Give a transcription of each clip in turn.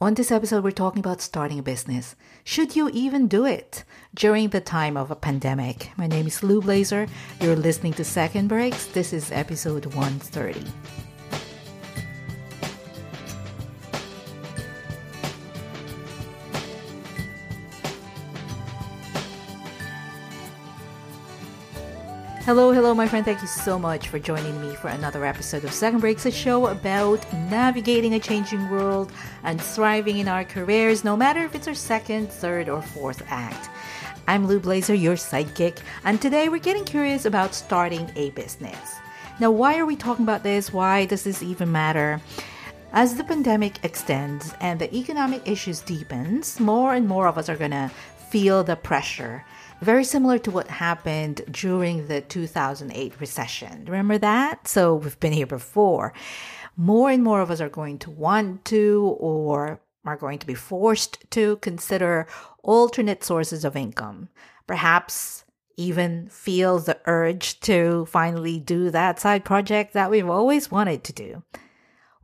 On this episode, we're talking about starting a business. Should you even do it during the time of a pandemic? My name is Lou Blaser. You're listening to Second Breaks. This is episode 130. Hello, hello, my friend. Thank you so much for joining me for another episode of Second Breaks, a show about navigating a changing world and thriving in our careers, no matter if it's our second, third, or fourth act. I'm Lou Blaser, your sidekick, and today we're getting curious about starting a business. Now, why are we talking about this? Why does this even matter? As the pandemic extends and the economic issues deepens, more and more of us are going to feel the pressure very similar to what happened during the 2008 recession. Remember that? So we've been here before. More and more of us are going to want to or are going to be forced to consider alternate sources of income. Perhaps even feel the urge to finally do that side project that we've always wanted to do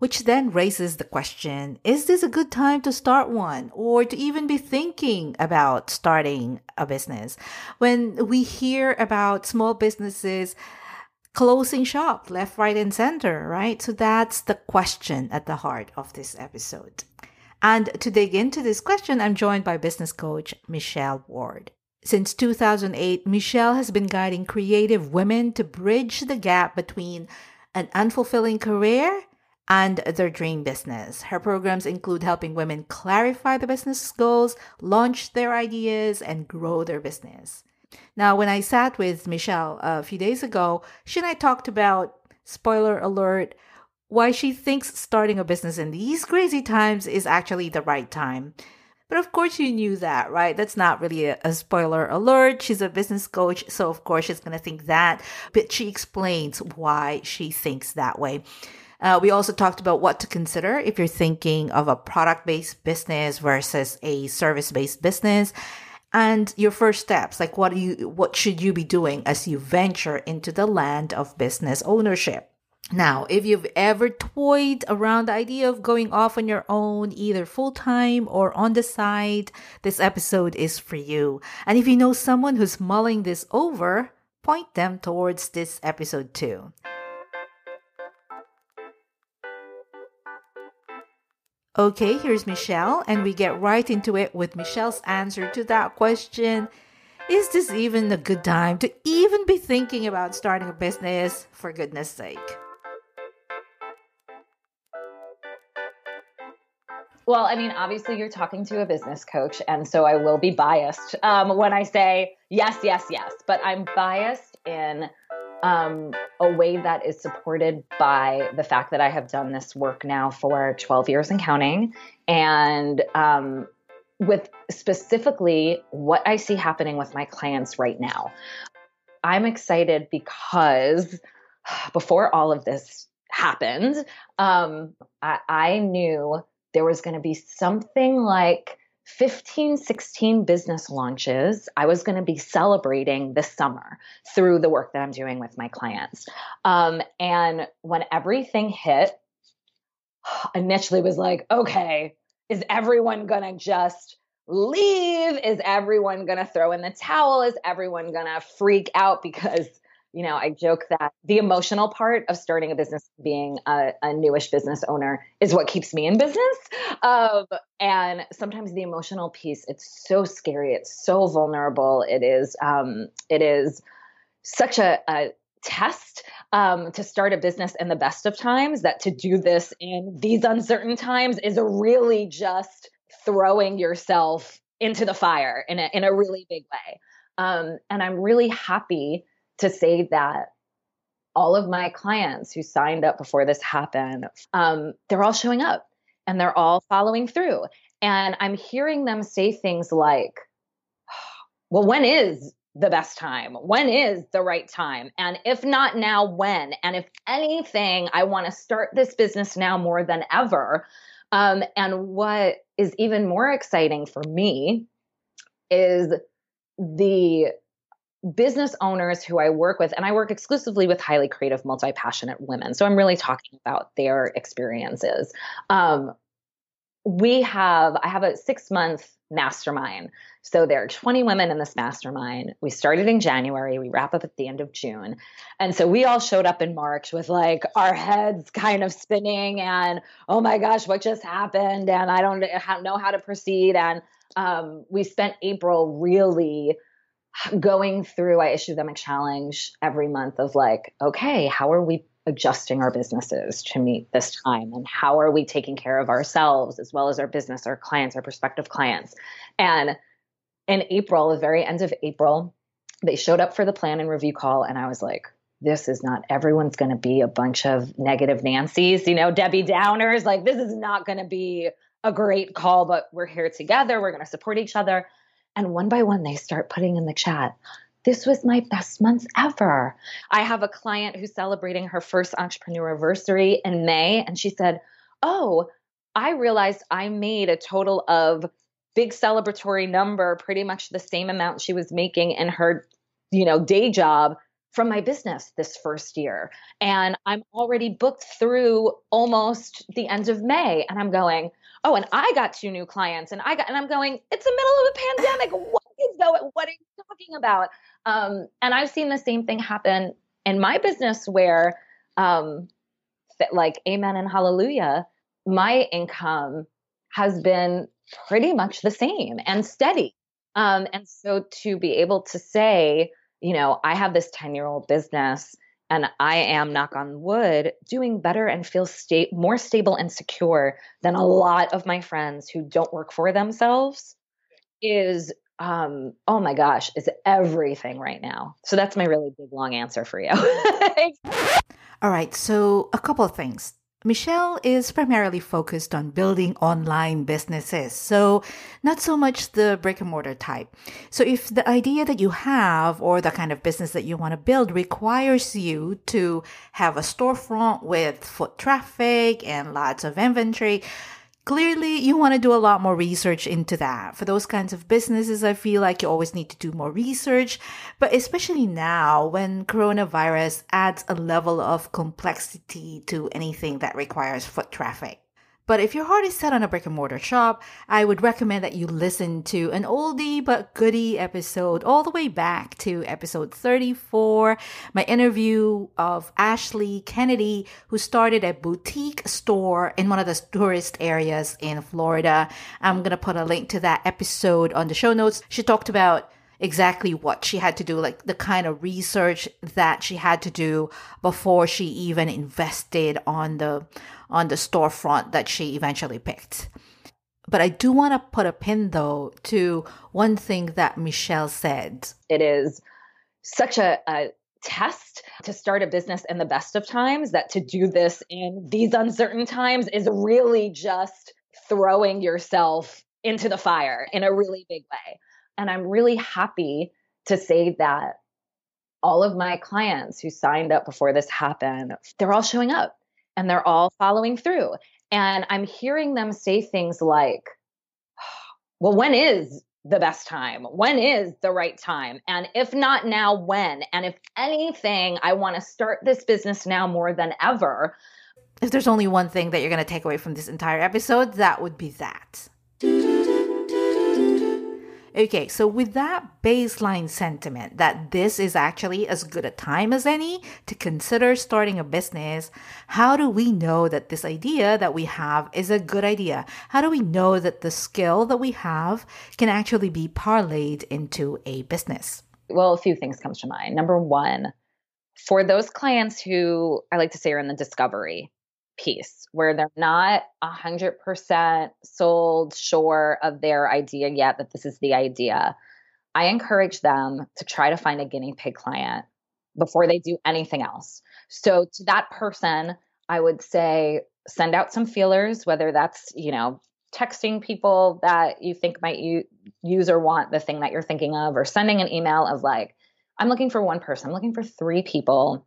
which then raises the question is this a good time to start one or to even be thinking about starting a business? When we hear about small businesses closing shop left, right, and center, right? So that's the question at the heart of this episode. And to dig into this question, I'm joined by business coach Michelle Ward. Since 2008, Michelle has been guiding creative women to bridge the gap between an unfulfilling career and their dream business. Her programs include helping women clarify the business goals, launch their ideas, and grow their business. Now, when I sat with Michelle a few days ago, she and I talked about, spoiler alert, why she thinks starting a business in these crazy times is actually the right time. But of course, you knew that, right? That's not really a, a, spoiler alert. She's a business coach, so of course, she's going to think that. But she explains why she thinks that way. Uh, we also talked about what to consider if you're thinking of a product based business versus a service based business and your first steps like what you what should you be doing as you venture into the land of business ownership now, if you've ever toyed around the idea of going off on your own, either full time or on the side, this episode is for you. And if you know someone who's mulling this over, point them towards this episode too. Okay, here's Michelle, and we get right into it with Michelle's answer to that question. Is this even a good time to even be thinking about starting a business, for goodness sake? Well, I mean, obviously, you're talking to a business coach, and so I will be biased um, when I say yes, yes, yes. But I'm biased in um, a way that is supported by the fact that I have done this work now for 12 years and counting. And um, with specifically what I see happening with my clients right now. I'm excited because before all of this happened, um, I, I knew there was going to be something like 15, 16 business launches I was going to be celebrating this summer through the work that I'm doing with my clients. Um, and when everything hit, initially was like, okay, is everyone going to just leave? Is everyone going to throw in the towel? Is everyone going to freak out because you know, I joke that the emotional part of starting a business, being a, a newish business owner, is what keeps me in business. Um, and sometimes the emotional piece, it's so scary, it's so vulnerable. It is, um, it is such a, a test um, to start a business in the best of times. That to do this in these uncertain times is really just throwing yourself into the fire in a in a really big way. Um, and I'm really happy to say that all of my clients who signed up before this happened, um, they're all showing up and they're all following through. And I'm hearing them say things like, well, when is the best time? When is the right time? And if not now, when? And if anything, I want to start this business now more than ever. Um, and what is even more exciting for me is the business owners who I work with, and I work exclusively with highly creative, multi passionate women. So I'm really talking about their experiences. Um, we have, I have a six month mastermind. So there are 20 women in this mastermind. We started in January, we wrap up at the end of June. And so we all showed up in March with like our heads kind of spinning and, oh my gosh, what just happened? And I don't know how to proceed. And um, we spent April really going through, I issue them a challenge every month of like, okay, how are we adjusting our businesses to meet this time? And how are we taking care of ourselves as well as our business our clients our prospective clients? And in april the very end of april they showed up for the plan and review call and i was like this is not everyone's going to be a bunch of negative nancys you know debbie downers. Like this is not going to be a great call but we're here together. We're going to support each other and one by one they start putting in the chat this was my best month ever. I have a client who's celebrating her first entrepreneur anniversary in May, and she said, Oh, I realized I made a total of big celebratory number, pretty much the same amount she was making in her, you know, day job from my business this first year. And I'm already booked through almost the end of May. And I'm going, oh, and I got two new clients and I got, and I'm going, it's the middle of a pandemic. What is going, what are you talking about? Um, and I've seen the same thing happen in my business where, um, like, amen and hallelujah, my income has been pretty much the same and steady. Um, and so to be able to say, you know, I have this 10 year old business and I am, knock on wood, doing better and feel sta- more stable and secure than a lot of my friends who don't work for themselves is um oh my gosh is everything right now. So that's my really big long answer for you. All right so a couple of things Michelle is primarily focused on building online businesses, so not so much the brick and mortar type. So if the idea that you have or the kind of business that you want to build requires you to have a storefront with foot traffic and lots of inventory, Clearly, you want to do a lot more research into that. For those kinds of businesses, I feel like you always need to do more research, but especially now when coronavirus adds a level of complexity to anything that requires foot traffic. But if your heart is set on a brick and mortar shop, I would recommend that you listen to an oldie but goodie episode all the way back to episode 34, my interview of Ashley Kennedy, who started a boutique store in one of the tourist areas in Florida. I'm going to put a link to that episode on the show notes. She talked about exactly what she had to do, like the kind of research that she had to do before she even invested on the on the storefront that she eventually picked. But I do want to put a pin though to one thing that Michelle said. It is such a, a test to start a business in the best of times that to do this in these uncertain times is really just throwing yourself into the fire in a really big way. And I'm really happy to say that all of my clients who signed up before this happened, they're all showing up and they're all following through. And I'm hearing them say things like, well, when is the best time? When is the right time? And if not now, when? And if anything, I want to start this business now more than ever. If there's only one thing that you're going to take away from this entire episode, that would be that. Okay, so with that baseline sentiment that this is actually as good a time as any to consider starting a business, how do we know that this idea that we have is a good idea? How do we know that the skill that we have can actually be parlayed into a business? Well, a few things comes to mind. Number one, for those clients who I like to say are in the discovery piece where they're not a hundred percent sold sure of their idea yet that this is the idea. I encourage them to try to find a guinea pig client before they do anything else. So to that person, I would say send out some feelers, whether that's, you know, texting people that you think might use or want the thing that you're thinking of, or sending an email of like, I'm looking for one person, I'm looking for three people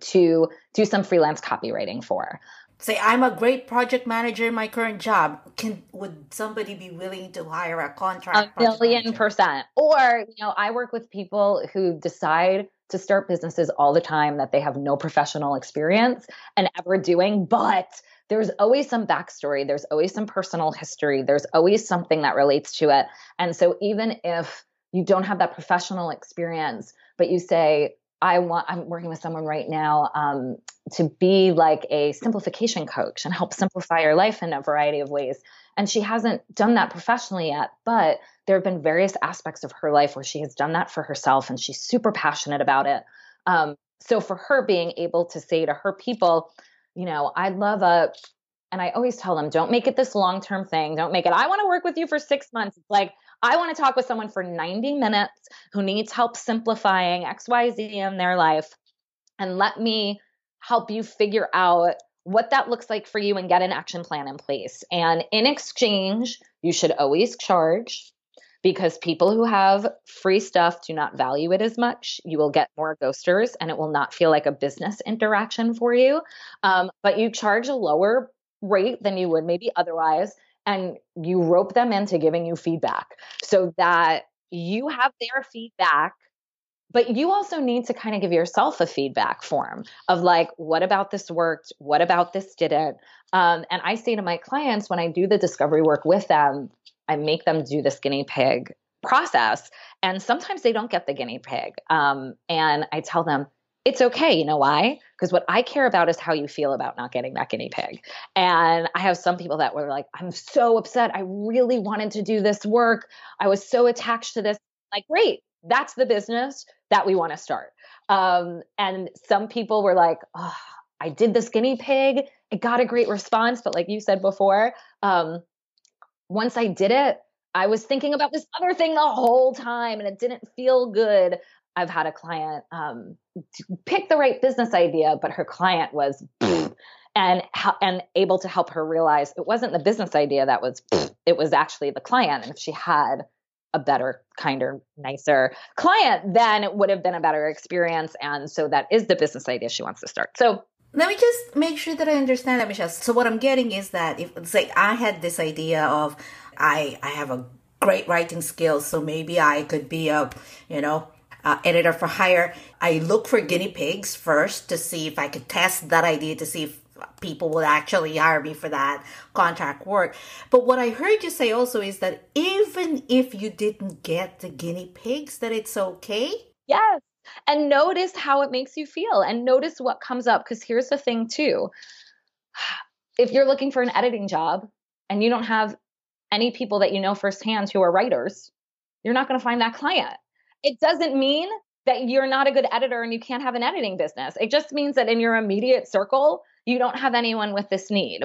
to do some freelance copywriting for say I'm a great project manager in my current job. Can would somebody be willing to hire a contract? A million manager? percent. Or you know, I work with people who decide to start businesses all the time that they have no professional experience and ever doing, but there's always some backstory, there's always some personal history, there's always something that relates to it. And so even if you don't have that professional experience, but you say, I want, I'm working with someone right now um, to be like a simplification coach and help simplify your life in a variety of ways. And she hasn't done that professionally yet, but there have been various aspects of her life where she has done that for herself and she's super passionate about it. Um, so for her being able to say to her people, you know, I'd love a, and I always tell them, don't make it this long term thing. Don't make it, I want to work with you for six months. It's like, I want to talk with someone for 90 minutes who needs help simplifying XYZ in their life. And let me help you figure out what that looks like for you and get an action plan in place. And in exchange, you should always charge because people who have free stuff do not value it as much. You will get more ghosters and it will not feel like a business interaction for you. Um, but you charge a lower rate than you would maybe otherwise and you rope them into giving you feedback so that you have their feedback but you also need to kind of give yourself a feedback form of like what about this worked what about this didn't um, and i say to my clients when i do the discovery work with them i make them do this guinea pig process and sometimes they don't get the guinea pig um, and i tell them it's okay. You know why? Because what I care about is how you feel about not getting that guinea pig. And I have some people that were like, I'm so upset. I really wanted to do this work. I was so attached to this. Like, great. That's the business that we want to start. Um, and some people were like, oh, I did this guinea pig. It got a great response. But like you said before, um, once I did it, I was thinking about this other thing the whole time and it didn't feel good. I've had a client um, pick the right business idea, but her client was and and able to help her realize it wasn't the business idea that was it was actually the client. And if she had a better, kinder, nicer client, then it would have been a better experience. And so that is the business idea she wants to start. So let me just make sure that I understand that, Michelle. So what I'm getting is that if say I had this idea of I I have a great writing skills, so maybe I could be a you know uh, editor for hire, I look for guinea pigs first to see if I could test that idea to see if people will actually hire me for that contract work. But what I heard you say also is that even if you didn't get the guinea pigs, that it's okay. Yes. And notice how it makes you feel and notice what comes up. Because here's the thing, too. If you're looking for an editing job and you don't have any people that you know firsthand who are writers, you're not going to find that client it doesn't mean that you're not a good editor and you can't have an editing business. It just means that in your immediate circle, you don't have anyone with this need.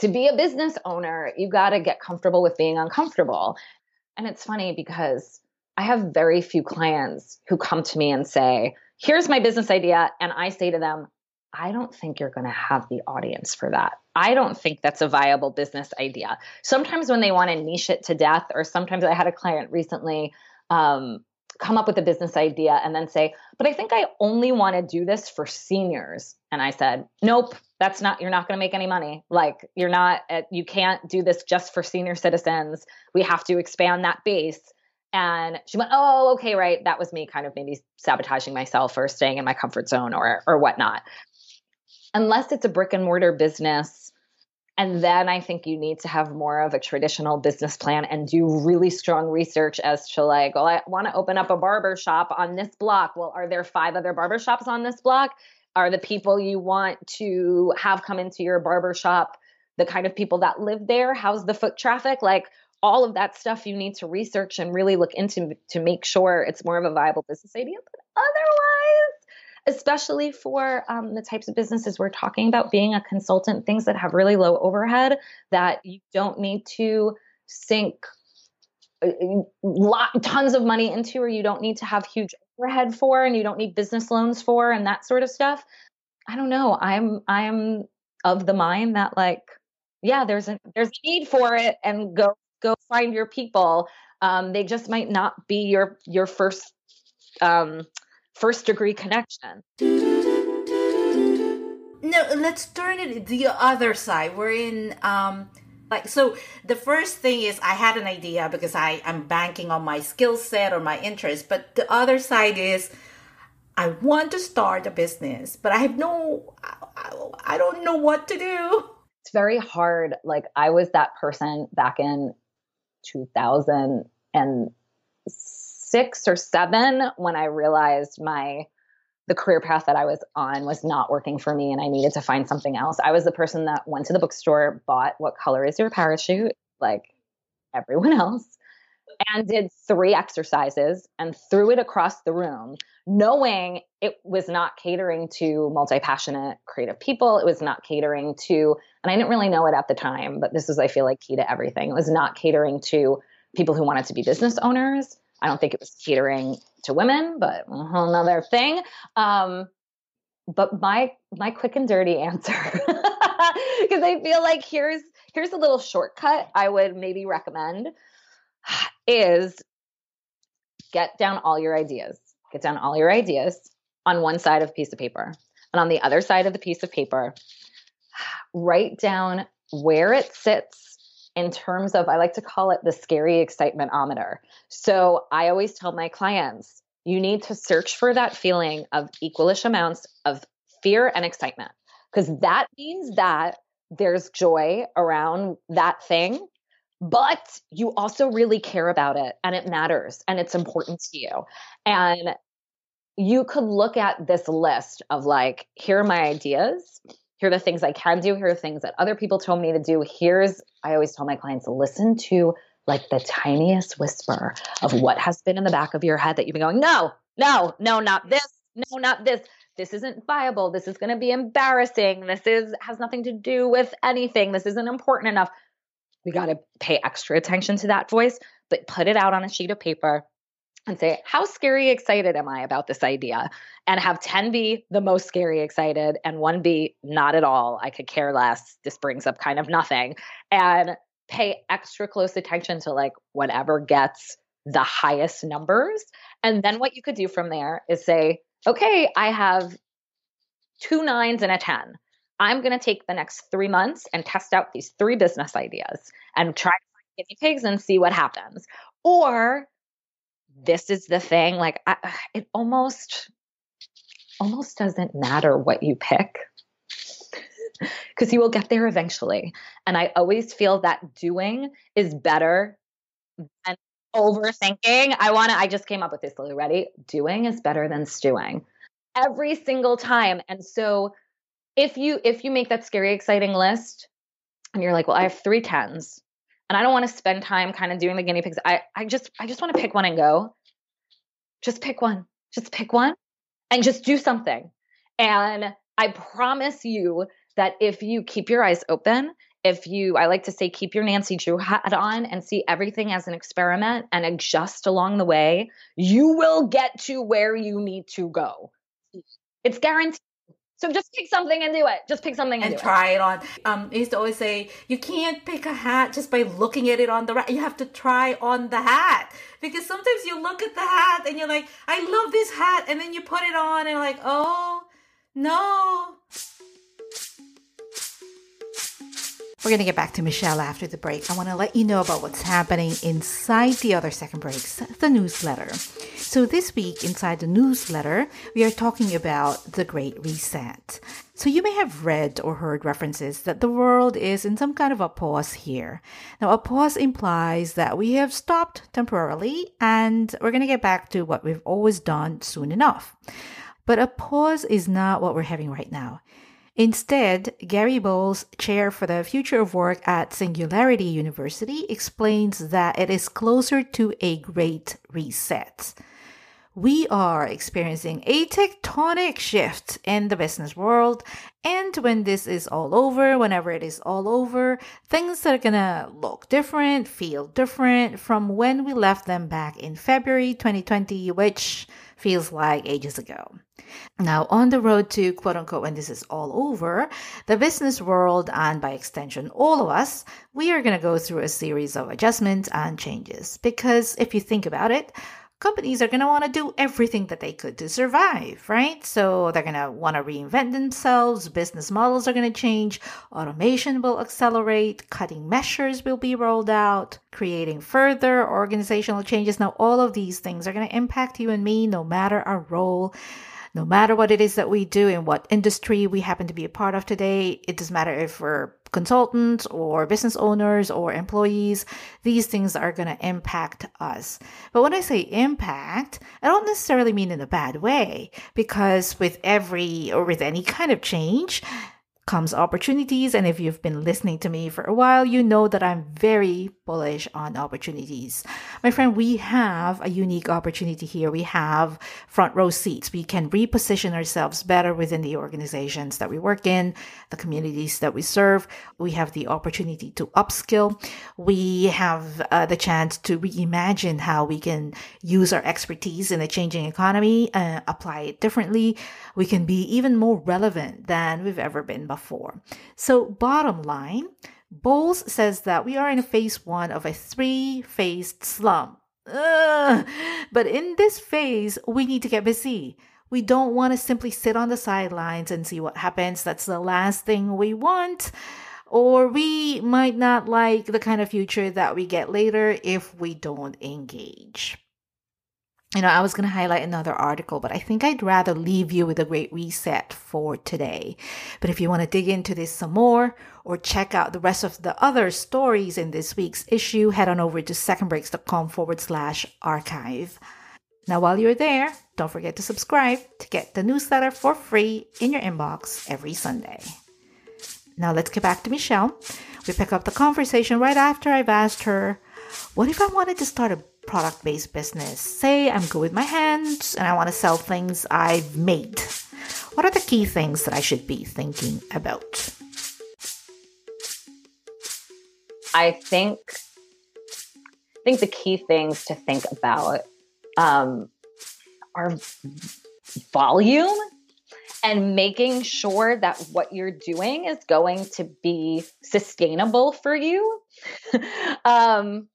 To be a business owner, you got to get comfortable with being uncomfortable. And it's funny because I have very few clients who come to me and say, Here's my business idea. And I say to them, I don't think you're going to have the audience for that. I don't think that's a viable business idea. Sometimes when they want to niche it to death, or sometimes I had a client recently um, come up with a business idea and then say, but I think I only want to do this for seniors. And I said, nope, that's not, you're not going to make any money. Like, you're not, uh, you can't do this just for senior citizens. We have to expand that base. And she went, oh, okay, right. That was me kind of maybe sabotaging myself or staying in my comfort zone or, or whatnot. Unless it's a brick and mortar business, and then I think you need to have more of a traditional business plan and do really strong research as to like, well, I want to open up a barber shop on this block. Well, are there five other barber shops on this block? Are the people you want to have come into your barber shop the kind of people that live there? How's the foot traffic? Like all of that stuff you need to research and really look into to make sure it's more of a viable business idea. But otherwise, especially for um, the types of businesses we're talking about, being a consultant, things that have really low overhead that you don't need to sink uh, lot, tons of money into, or you don't need to have huge overhead for, and you don't need business loans for, and that sort of stuff. I don't know. I'm I'm of the mind that like, yeah, there's a there's a need for it, and go go find your people. Um, they just might not be your your first um, first degree connection. No, let's turn it the other side. We're in um like so the first thing is I had an idea because I am banking on my skill set or my interest, but the other side is I want to start a business, but I have no I, I don't know what to do. it's very hard. Like I was that person back in 2006 or 7 when I realized my the career path that I was on was not working for me and I needed to find something else. I was the person that went to the bookstore, bought what color is your parachute, like everyone else, and did three exercises and threw it across the room, knowing it was not catering to multi passionate creative people. It was not catering to, and I didn't really know it at the time, but this is, I feel like, key to everything. It was not catering to people who wanted to be business owners. I don't think it was catering to women, but a whole nother thing. Um, but my my quick and dirty answer, because I feel like here's here's a little shortcut I would maybe recommend is get down all your ideas. Get down all your ideas on one side of a piece of paper. And on the other side of the piece of paper, write down where it sits in terms of, I like to call it the scary excitement ometer. So I always tell my clients, you need to search for that feeling of equalish amounts of fear and excitement, because that means that there's joy around that thing, but you also really care about it and it matters and it's important to you. And you could look at this list of like, here are my ideas. Here are the things I can do. Here are things that other people told me to do. Here's, I always tell my clients, listen to like the tiniest whisper of what has been in the back of your head that you've been going, no, no, no, not this, no, not this. This isn't viable. This is going to be embarrassing. This is has nothing to do with anything. This isn't important enough. We got to pay extra attention to that voice, but put it out on a sheet of paper and say, How scary excited am I about this idea? And have 10 be the most scary excited and one be not at all. I could care less. This brings up kind of nothing. And pay extra close attention to like whatever gets the highest numbers. And then what you could do from there is say, okay, I have two nines and a 10. I'm going to take the next three months and test out these three business ideas and try to find guinea pigs and see what happens. Or this is the thing, like I, it almost, almost doesn't matter what you pick because you will get there eventually. And I always feel that doing is better than overthinking. I want to, I just came up with this, Lily. Ready? Doing is better than stewing every single time. And so if you if you make that scary exciting list and you're like, well, I have three tens and I don't want to spend time kind of doing the guinea pigs. I I just I just want to pick one and go. Just pick one. Just pick one and just do something. And I promise you that if you keep your eyes open, if you, I like to say, keep your Nancy Drew hat on and see everything as an experiment and adjust along the way, you will get to where you need to go. It's guaranteed. So just pick something and do it. Just pick something and, and try it. it. on. Um, I used to always say you can't pick a hat just by looking at it on the rack. You have to try on the hat because sometimes you look at the hat and you're like, I love this hat, and then you put it on and like, oh no. We're going to get back to Michelle after the break. I want to let you know about what's happening inside the other second breaks, the newsletter. So, this week inside the newsletter, we are talking about the Great Reset. So, you may have read or heard references that the world is in some kind of a pause here. Now, a pause implies that we have stopped temporarily and we're going to get back to what we've always done soon enough. But a pause is not what we're having right now. Instead, Gary Bolles, chair for the future of work at Singularity University, explains that it is closer to a great reset. We are experiencing a tectonic shift in the business world. And when this is all over, whenever it is all over, things are gonna look different, feel different from when we left them back in February 2020, which feels like ages ago. Now, on the road to quote unquote, when this is all over, the business world and by extension, all of us, we are to go through a series of adjustments and changes. Because if you think about it, companies are going to want to do everything that they could to survive, right? So they're going to want to reinvent themselves, business models are going to change, automation will accelerate, cutting measures will be rolled out, creating further organizational changes. Now, all of these things are going to impact you and me no matter our role. No matter what it is that we do and what industry we happen to be a part of today, it doesn't matter if we're consultants or business owners or employees, these things are going to impact us. But when I say impact, I don't necessarily mean in a bad way because with every or with any kind of change, comes opportunities. And if you've been listening to me for a while, you know that I'm very bullish on opportunities. My friend, we have a unique opportunity here. We have front row seats. We can reposition ourselves better within the organizations that we work in, the communities that we serve. We have the opportunity to upskill. We have uh, the chance to reimagine how we can use our expertise in a changing economy, uh, apply it differently. We can be even more relevant than we've ever been before for. So, bottom line, Bolles says that we are in phase one of a three phased slump. Ugh. But in this phase, we need to get busy. We don't want to simply sit on the sidelines and see what happens. That's the last thing we want. Or we might not like the kind of future that we get later if we don't engage you know, I was going to highlight another article, but I think I'd rather leave you with a great reset for today. But if you want to dig into this some more or check out the rest of the other stories in this week's issue, head on over to secondbreaks.com forward slash archive. Now, while you're there, don't forget to subscribe to get the newsletter for free in your inbox every Sunday. Now, let's get back to Michelle. We pick up the conversation right after I've asked her, What if I wanted to start a product based business. Say I'm good with my hands and I want to sell things I've made. What are the key things that I should be thinking about? I think I think the key things to think about um, are volume and making sure that what you're doing is going to be sustainable for you. um,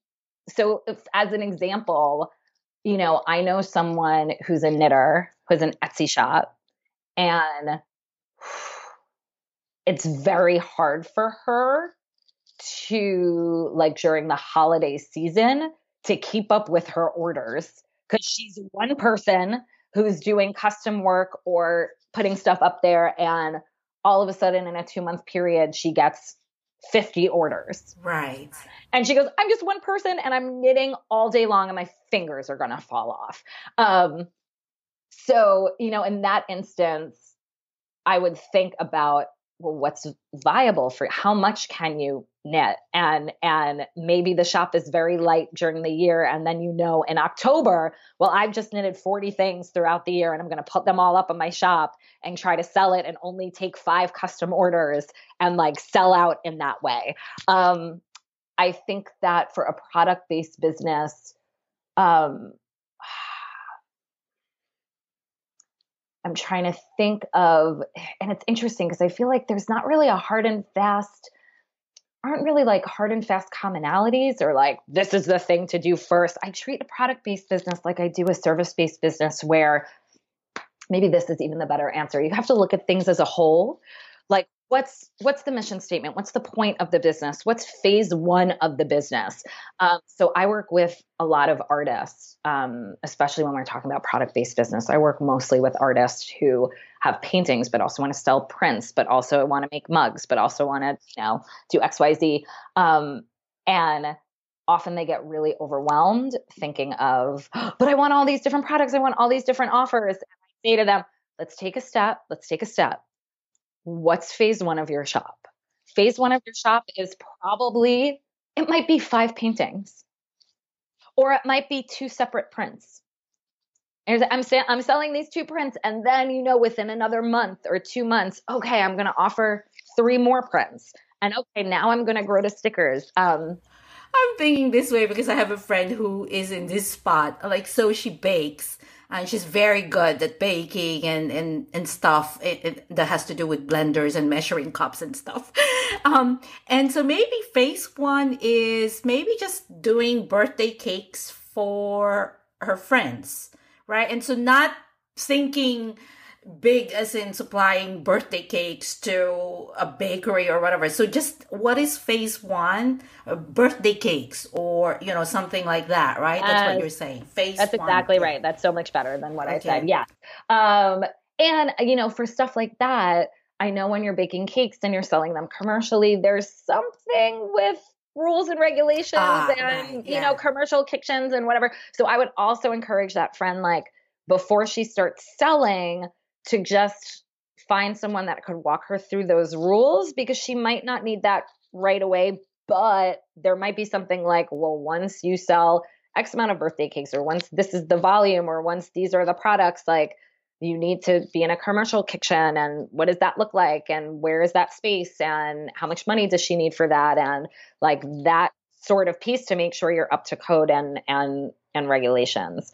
so if, as an example, you know, I know someone who's a knitter, who's an Etsy shop, and it's very hard for her to like during the holiday season to keep up with her orders because she's one person who's doing custom work or putting stuff up there and all of a sudden in a 2 month period she gets 50 orders. Right. And she goes, I'm just one person and I'm knitting all day long and my fingers are going to fall off. Um, so, you know, in that instance, I would think about well, what's viable for how much can you knit and and maybe the shop is very light during the year. And then you know in October well I've just knitted 40 things throughout the year and I'm going to put them all up in my shop and try to sell it and only take 5 custom orders and like sell out in that way. Um I think that for a product based business um I'm trying to think of, and it's interesting because I feel like there's not really a hard and fast, aren't really like hard and fast commonalities or like this is the thing to do first. I treat a product based business like I do a service based business where maybe this is even the better answer. You have to look at things as a whole. Like what's what's the mission statement? What's the point of the business? What's phase one of the business? Um, so i work with a lot of artists um, especially when we're talking about product based business. I work mostly with artists who have paintings but also want to sell prints but also want to make mugs but also want to you know do xyz um, and often they get really overwhelmed thinking of but i want all these different products. I want all these different offers. And i say to them let's take a step. Let's take a step what's phase one of your shop? Phase one of your shop is probably, it might be five paintings, or it might be two separate prints. I'm, sa- I'm selling these two prints, and then, you know, within another month or two months, okay, I'm going to offer three more prints. And okay, now I'm going to grow to stickers. Um, I'm thinking this way because I have a friend who is in this spot. Like, so she bakes and she's very good at baking and and and stuff. It, it, that has to do with blenders and measuring cups and stuff. Um and so maybe phase one is maybe just doing birthday cakes for her friends right? And so not thinking big as in supplying birthday cakes to a bakery or whatever. So just what is phase one? Uh, birthday cakes or you know something like that, right? That's uh, what you're saying. Phase. That's exactly right. That's so much better than what okay. I said. Yeah. Um, and you know, for stuff like that, I know when you're baking cakes and you're selling them commercially, there's something with rules and regulations ah, and right, yeah. you know commercial kitchens and whatever. So I would also encourage that friend like before she starts selling to just find someone that could walk her through those rules because she might not need that right away but there might be something like well once you sell x amount of birthday cakes or once this is the volume or once these are the products like you need to be in a commercial kitchen and what does that look like? And where is that space? And how much money does she need for that? And like that sort of piece to make sure you're up to code and and and regulations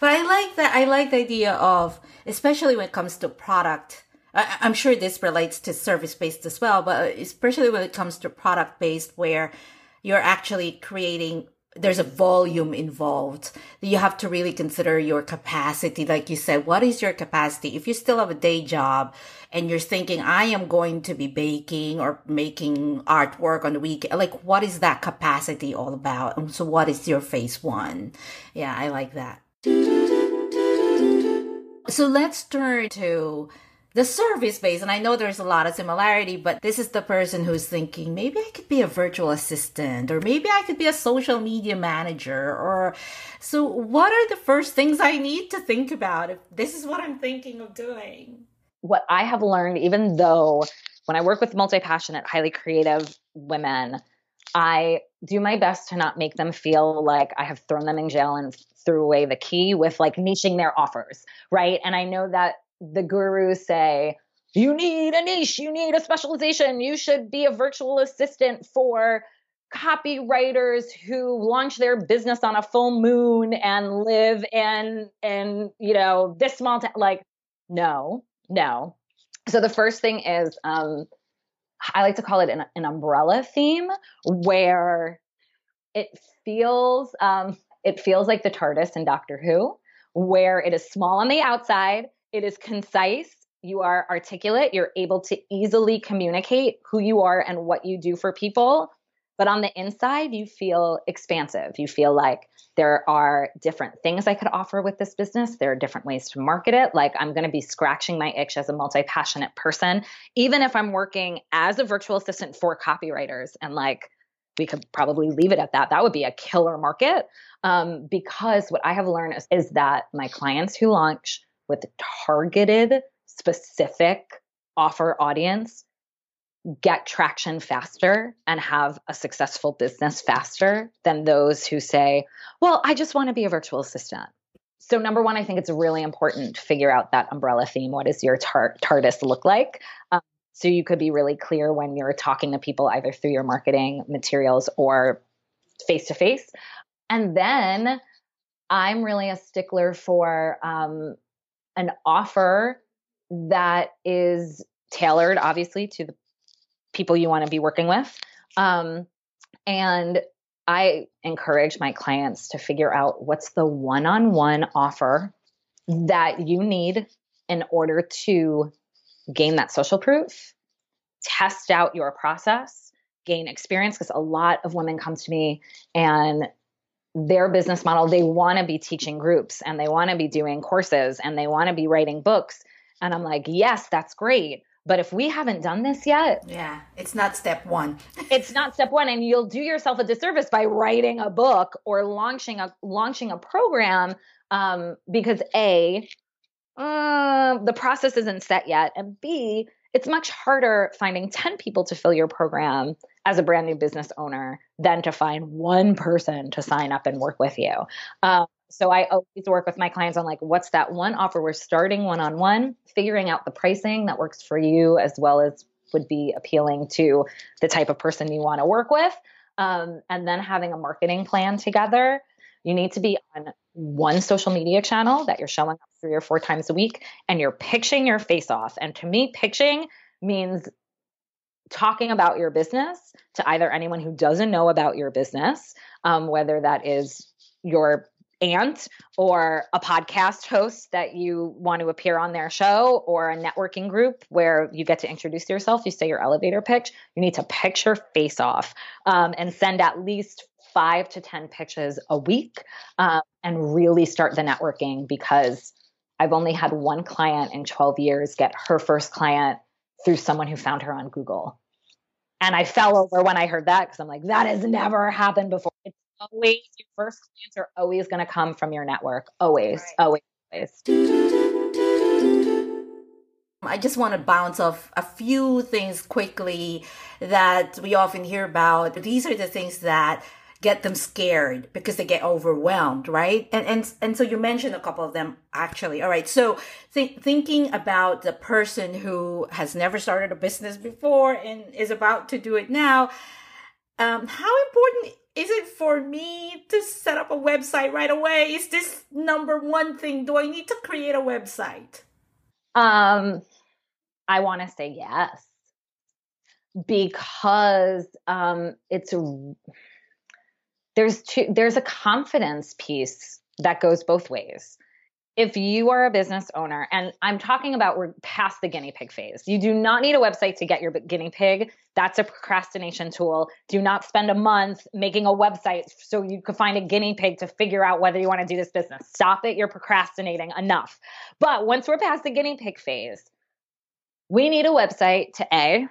but i like that i like the idea of especially when it comes to product I, i'm sure this relates to service based as well but especially when it comes to product based where you're actually creating there's a volume involved. You have to really consider your capacity. Like you said, what is your capacity? If you still have a day job and you're thinking, I am going to be baking or making artwork on the weekend, like what is that capacity all about? And so what is your phase one? Yeah, I like that. So let's turn to the service base and i know there's a lot of similarity but this is the person who's thinking maybe i could be a virtual assistant or maybe i could be a social media manager or so what are the first things i need to think about if this is what i'm thinking of doing? What i have learned even though when i work with multi-passionate highly creative women i do my best to not make them feel like i have thrown them in jail and threw away the key with like niching their offers right? And i know that the gurus say, you need a niche, you need a specialization, you should be a virtual assistant for copywriters who launch their business on a full moon and live in in you know this small town like no no. So the first thing is um i like to call it an, an umbrella theme where it feels um it feels like the tardis in doctor who where it is small on the outside it is concise. You are articulate. You're able to easily communicate who you are and what you do for people. But on the inside, you feel expansive. You feel like there are different things I could offer with this business. There are different ways to market it. Like I'm going to be scratching my itch as a multi passionate person, even if I'm working as a virtual assistant for copywriters. And like, we could probably leave it at that. That would be a killer market. Um, because what I have learned is, is that my clients who launch with targeted, specific offer audience get traction faster and have a successful business faster than those who say, Well, I just want to be a virtual assistant. So, number one, I think it's really important to figure out that umbrella theme. What does your tar- TARDIS look like? Um, so, you could be really clear when you're talking to people either through your marketing materials or face to face. And then I'm really a stickler for um, an offer that is tailored, obviously, to the people you want to be working with. Um, and I encourage my clients to figure out what's the one on one offer that you need in order to gain that social proof, test out your process, gain experience. Because a lot of women come to me and their business model, they want to be teaching groups and they want to be doing courses and they want to be writing books. And I'm like, yes, that's great. But if we haven't done this yet, yeah, it's not step one. it's not step one, and you'll do yourself a disservice by writing a book or launching a launching a program um, because a uh, the process isn't set yet, and b it's much harder finding 10 people to fill your program as a brand new business owner than to find one person to sign up and work with you. Um, so I always work with my clients on like, what's that one offer? We're starting one on one, figuring out the pricing that works for you as well as would be appealing to the type of person you want to work with. Um, and then having a marketing plan together. You need to be on one social media channel that you're showing up three or four times a week and you're pitching your face off. And to me, pitching means talking about your business to either anyone who doesn't know about your business, um, whether that is your aunt or a podcast host that you want to appear on their show or a networking group where you get to introduce yourself you say your elevator pitch you need to pitch your face off um, and send at least five to ten pitches a week um, and really start the networking because I've only had one client in 12 years get her first client through someone who found her on Google. And I fell over when I heard that because I'm like, that has never happened before. It's always your first clients are always going to come from your network. Always, right. always, always. I just want to bounce off a few things quickly that we often hear about. These are the things that get them scared because they get overwhelmed, right? And and and so you mentioned a couple of them actually. All right. So th- thinking about the person who has never started a business before and is about to do it now, um, how important is it for me to set up a website right away? Is this number one thing? Do I need to create a website? Um, I want to say yes because um, it's a there's two, there's a confidence piece that goes both ways. If you are a business owner, and I'm talking about we're past the guinea pig phase, you do not need a website to get your guinea pig. That's a procrastination tool. Do not spend a month making a website so you could find a guinea pig to figure out whether you want to do this business. Stop it. You're procrastinating enough. But once we're past the guinea pig phase, we need a website to A,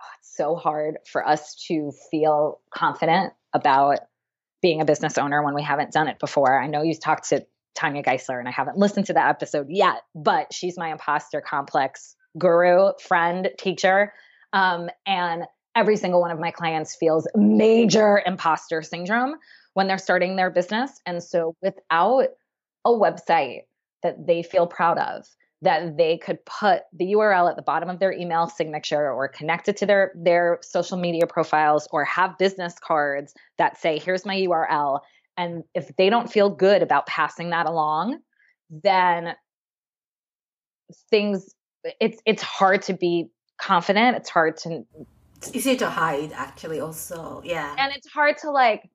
oh, it's so hard for us to feel confident about being a business owner when we haven't done it before. I know you've talked to Tanya Geisler and I haven't listened to that episode yet, but she's my imposter complex guru, friend, teacher. Um, and every single one of my clients feels major imposter syndrome when they're starting their business. And so without a website that they feel proud of, that they could put the URL at the bottom of their email signature or connect it to their their social media profiles or have business cards that say here's my URL and if they don't feel good about passing that along then things it's it's hard to be confident. It's hard to it's easier to hide actually also. Yeah. And it's hard to like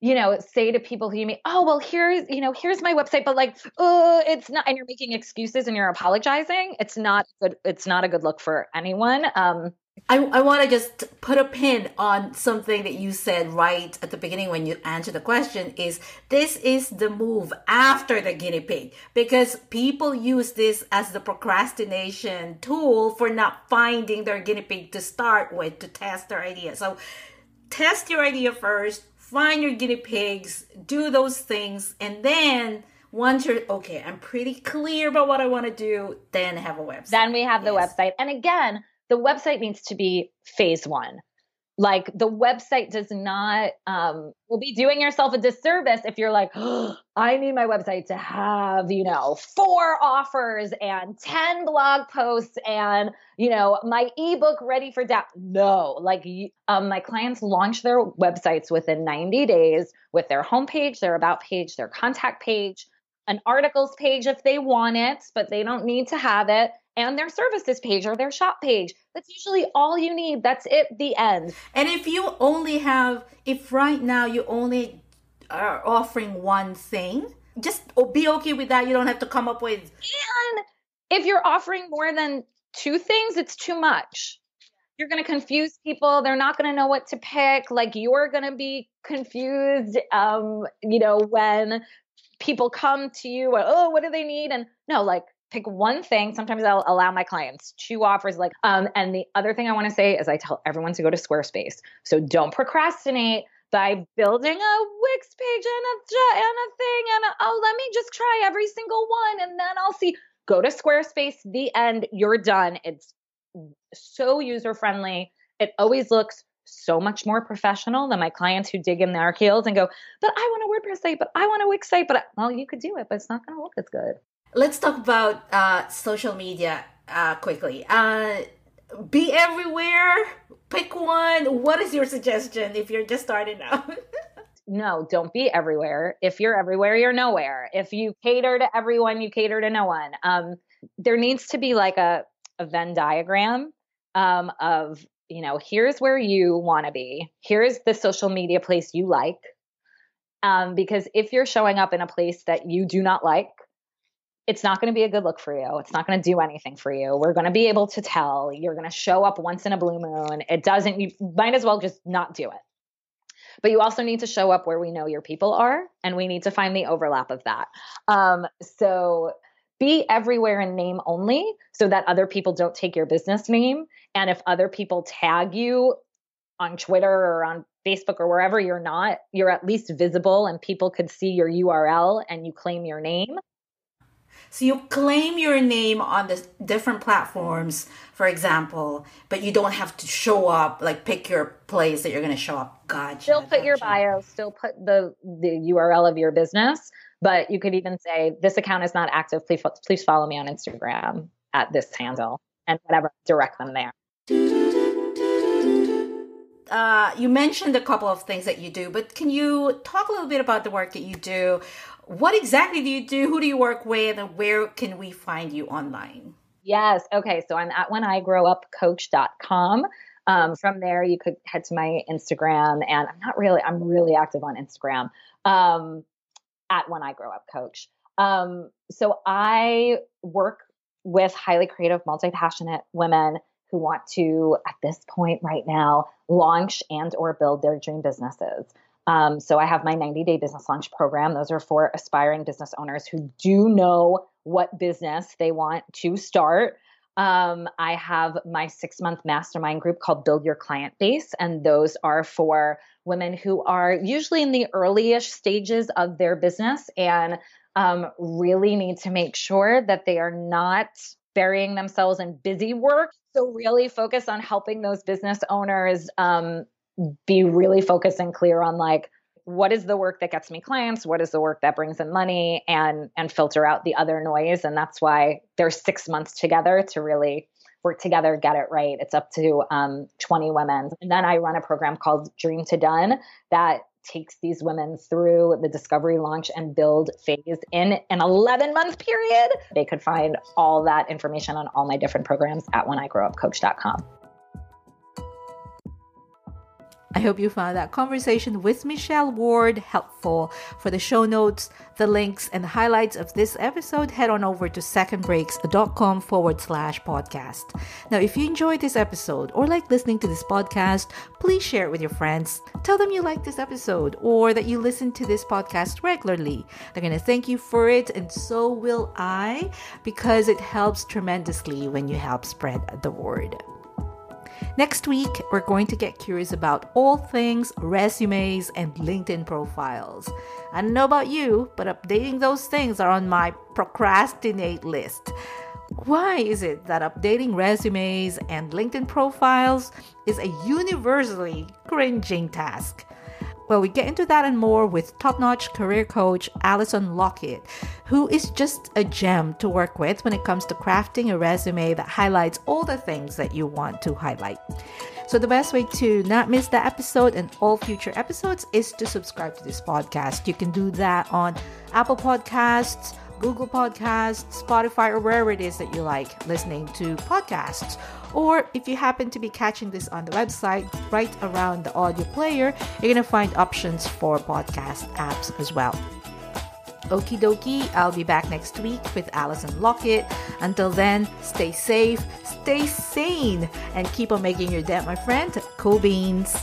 you know, say to people who you meet, oh, well, here's, you know, here's my website, but like, oh, it's not, and you're making excuses and you're apologizing. It's not good. It's not a good look for anyone. Um, I, I want to just put a pin on something that you said right at the beginning when you answered the question is this is the move after the guinea pig because people use this as the procrastination tool for not finding their guinea pig to start with to test their idea. So test your idea first, find your guinea pigs, do those things, and then once you're okay, I'm pretty clear about what I want to do, then have a website. Then we have the yes. website. And again, the website needs to be phase one like the website does not um will be doing yourself a disservice if you're like oh, i need my website to have you know four offers and 10 blog posts and you know my ebook ready for down no like um, my clients launch their websites within 90 days with their homepage their about page their contact page an articles page if they want it but they don't need to have it and their services page or their shop page. That's usually all you need. That's it, the end. And if you only have, if right now you only are offering one thing, just be okay with that. You don't have to come up with. And if you're offering more than two things, it's too much. You're going to confuse people. They're not going to know what to pick. Like you're going to be confused, um, you know, when people come to you, oh, what do they need? And no, like pick one thing. Sometimes I'll allow my clients two offers. Like, um, and the other thing I want to say is I tell everyone to go to Squarespace. So don't procrastinate by building a Wix page and a and a thing and a, oh, let me just try every single one and then I'll see. Go to Squarespace. The end. You're done. It's so user friendly. It always looks so much more professional than my clients who dig in their heels and go, but I want a WordPress site, but I want a Wix site, but I, well, you could do it, but it's not going to look as good. Let's talk about uh, social media uh, quickly. Uh, be everywhere. Pick one. What is your suggestion if you're just starting out? no, don't be everywhere. If you're everywhere, you're nowhere. If you cater to everyone, you cater to no one. Um, there needs to be like a, a Venn diagram um, of, you know, here's where you want to be. Here's the social media place you like. Um, because if you're showing up in a place that you do not like, it's not going to be a good look for you. It's not going to do anything for you. We're going to be able to tell. You're going to show up once in a blue moon. It doesn't, you might as well just not do it. but you also need to show up where we know your people are, and we need to find the overlap of that. Um, so be everywhere in name only so that other people don't take your business name. And if other people tag you on Twitter or on Facebook or wherever you're not, you're at least visible and people could see your URL and you claim your name. So you claim your name on the different platforms, for example, but you don't have to show up, like pick your place that you're going to show up. Gotcha. Still put gotcha. your bio, still put the the URL of your business, but you could even say this account is not active. Please please follow me on Instagram at this handle and whatever. Direct them there. Uh, you mentioned a couple of things that you do, but can you talk a little bit about the work that you do? What exactly do you do? Who do you work with? And where can we find you online? Yes. Okay. So I'm at when I grow up coach.com. Um, from there, you could head to my Instagram, and I'm not really, I'm really active on Instagram um, at when I grow up coach. Um, so I work with highly creative, multi passionate women who want to, at this point right now, launch and or build their dream businesses. Um, so I have my 90 day business launch program. Those are for aspiring business owners who do know what business they want to start. Um, I have my six month mastermind group called Build Your Client Base, and those are for women who are usually in the earlyish stages of their business and um, really need to make sure that they are not burying themselves in busy work. So, really focus on helping those business owners um, be really focused and clear on like, what is the work that gets me clients? What is the work that brings in money? And and filter out the other noise. And that's why there's six months together to really work together get it right. It's up to um, 20 women. And then i run a program called dream to done that takes these women through the discovery launch and build phase in an 11 month period. They could find all that information on all my different programs at whenigrowupcoach.com I hope you found that conversation with Michelle Ward helpful. For the show notes, the links, and highlights of this episode, head on over to secondbreaks.com forward slash podcast. Now, if you enjoyed this episode or like listening to this podcast, please share it with your friends. Tell them you like this episode or that you listen to this podcast regularly. They're going to thank you for it, and so will I, because it helps tremendously when you help spread the word. Next week, we're going to get curious about all things resumes and LinkedIn profiles. I don't know about you, but updating those things are on my procrastinate list. Why is it that updating resumes and LinkedIn profiles is a universally cringing task? Well, we get into that and more with top notch career coach Allison Lockett, who is just a gem to work with when it comes to crafting a resume that highlights all the things that you want to highlight. So, the best way to not miss that episode and all future episodes is to subscribe to this podcast. You can do that on Apple Podcasts, Google Podcasts, Spotify, or wherever it is that you like listening to podcasts. Or if you happen to be catching this on the website, right around the audio player, you're going to find options for podcast apps as well. Okie dokie, I'll be back next week with Allison Lockett. Until then, stay safe, stay sane, and keep on making your dent, my friend. Cool beans.